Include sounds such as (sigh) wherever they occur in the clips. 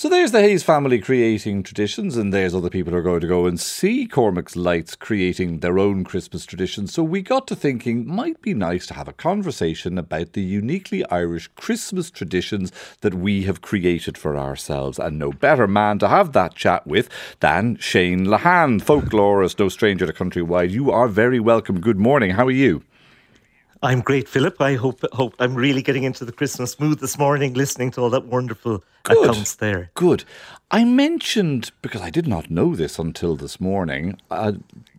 So there's the Hayes family creating traditions, and there's other people who are going to go and see Cormac's Lights creating their own Christmas traditions. So we got to thinking, might be nice to have a conversation about the uniquely Irish Christmas traditions that we have created for ourselves. And no better man to have that chat with than Shane Lehane, folklorist, no stranger to Countrywide. You are very welcome. Good morning. How are you? I'm great, Philip. I hope hope I'm really getting into the Christmas mood this morning, listening to all that wonderful Good. accounts there. Good. I mentioned because I did not know this until this morning. Uh,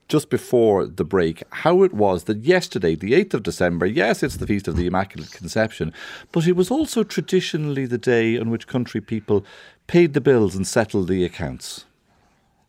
just before the break, how it was that yesterday, the 8th of December, yes, it's the Feast of the Immaculate Conception, but it was also traditionally the day on which country people paid the bills and settled the accounts.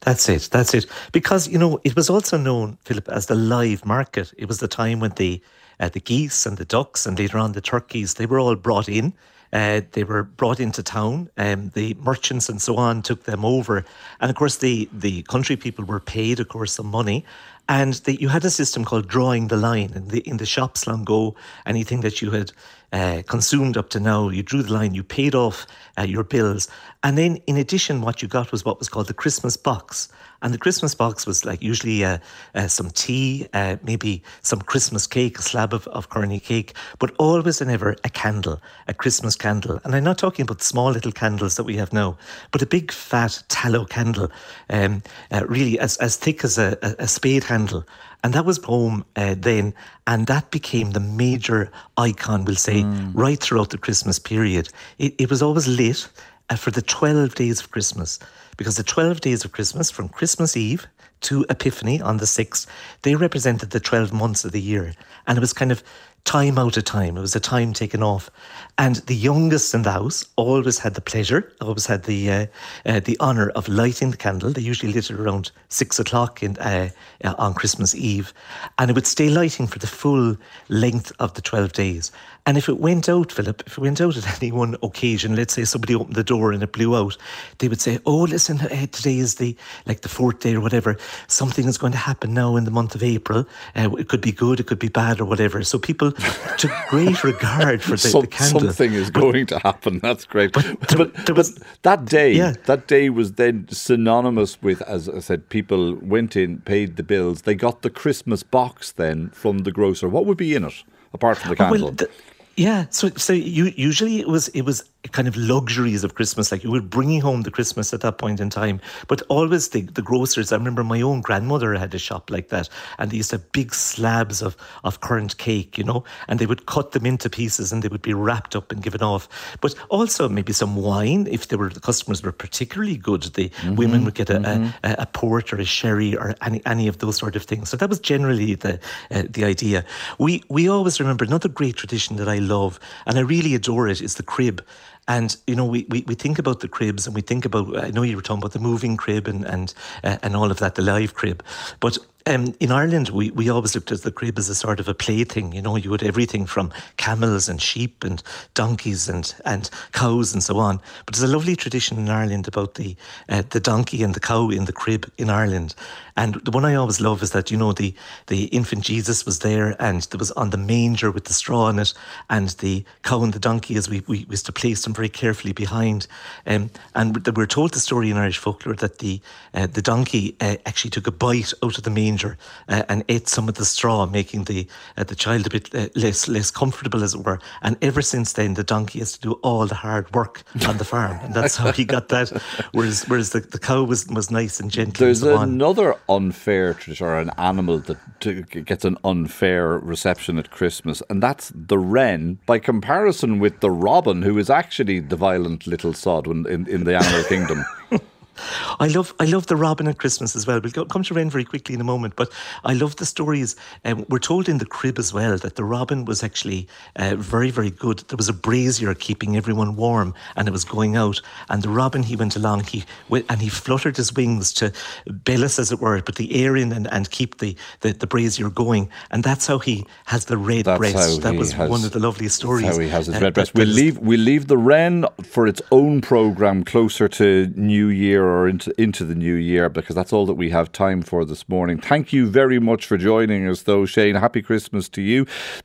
That's it. That's it. Because, you know, it was also known, Philip, as the live market. It was the time when the uh, the geese and the ducks and later on the turkeys, they were all brought in. Uh, they were brought into town. Um, the merchants and so on took them over, and of course the the country people were paid, of course, some money, and the, you had a system called drawing the line in the in the shops long ago. Anything that you had uh, consumed up to now, you drew the line, you paid off uh, your bills, and then in addition, what you got was what was called the Christmas box, and the Christmas box was like usually uh, uh, some tea, uh, maybe some Christmas cake, a slab of, of corny cake, but always and ever a candle, a Christmas candle. And I'm not talking about small little candles that we have now, but a big fat tallow candle, um, uh, really as, as thick as a, a spade handle. And that was home uh, then. And that became the major icon, we'll say, mm. right throughout the Christmas period. It, it was always lit uh, for the 12 days of Christmas because the 12 days of Christmas, from Christmas Eve to Epiphany on the 6th, they represented the 12 months of the year. And it was kind of time out of time. It was a time taken off. And the youngest in the house always had the pleasure, always had the uh, uh, the honour of lighting the candle. They usually lit it around six o'clock in, uh, uh, on Christmas Eve. And it would stay lighting for the full length of the 12 days. And if it went out, Philip, if it went out at (laughs) any one occasion, let's say somebody opened the door and it blew out, they would say, "Oh, listen, uh, today is the like the fourth day or whatever. Something is going to happen now in the month of April. Uh, it could be good, it could be bad, or whatever." So people took great regard for the, Some, the candle. Something is but, going to happen. That's great. But, but, there was, but that day, yeah. that day was then synonymous with, as I said, people went in, paid the bills. They got the Christmas box then from the grocer. What would be in it apart from the candle? Oh, well, the, yeah, so so you, usually it was it was kind of luxuries of Christmas, like you were bringing home the Christmas at that point in time. But always the, the grocers. I remember my own grandmother had a shop like that, and they used to have big slabs of of currant cake, you know, and they would cut them into pieces and they would be wrapped up and given off. But also maybe some wine if they were the customers were particularly good. The mm-hmm, women would get a, mm-hmm. a, a, port or a sherry or any any of those sort of things. So that was generally the uh, the idea. We we always remember another great tradition that I love, and I really adore it, is the crib. And you know, we, we, we think about the cribs, and we think about. I know you were talking about the moving crib and and uh, and all of that, the live crib, but um, in Ireland, we, we always looked at the crib as a sort of a plaything. You know, you had everything from camels and sheep and donkeys and, and cows and so on. But there's a lovely tradition in Ireland about the uh, the donkey and the cow in the crib in Ireland. And the one I always love is that you know the the infant Jesus was there and there was on the manger with the straw in it, and the cow and the donkey as we, we used to place them very carefully behind. Um, and we're told the story in Irish folklore that the uh, the donkey uh, actually took a bite out of the manger uh, and ate some of the straw, making the uh, the child a bit uh, less less comfortable, as it were. And ever since then, the donkey has to do all the hard work on the farm, and that's how he got that. (laughs) Whereas whereas the, the cow was was nice and gentle. There's and so another unfair tradition, or an animal that gets an unfair reception at Christmas, and that's the wren. By comparison with the robin, who is actually the violent little sod in, in, in the animal kingdom. (laughs) I love I love the robin at Christmas as well. We'll go, come to Wren very quickly in a moment, but I love the stories. Um, we're told in the crib as well that the robin was actually uh, very very good. There was a brazier keeping everyone warm, and it was going out. And the robin he went along, he went, and he fluttered his wings to bellows as it were, put the air in and, and keep the, the, the brazier going. And that's how he has the red that's breast. That was has, one of the loveliest stories. how he has his uh, red breast. We'll leave we'll leave the wren for its own program closer to New Year or into into the new year because that's all that we have time for this morning. Thank you very much for joining us, though, Shane. Happy Christmas to you.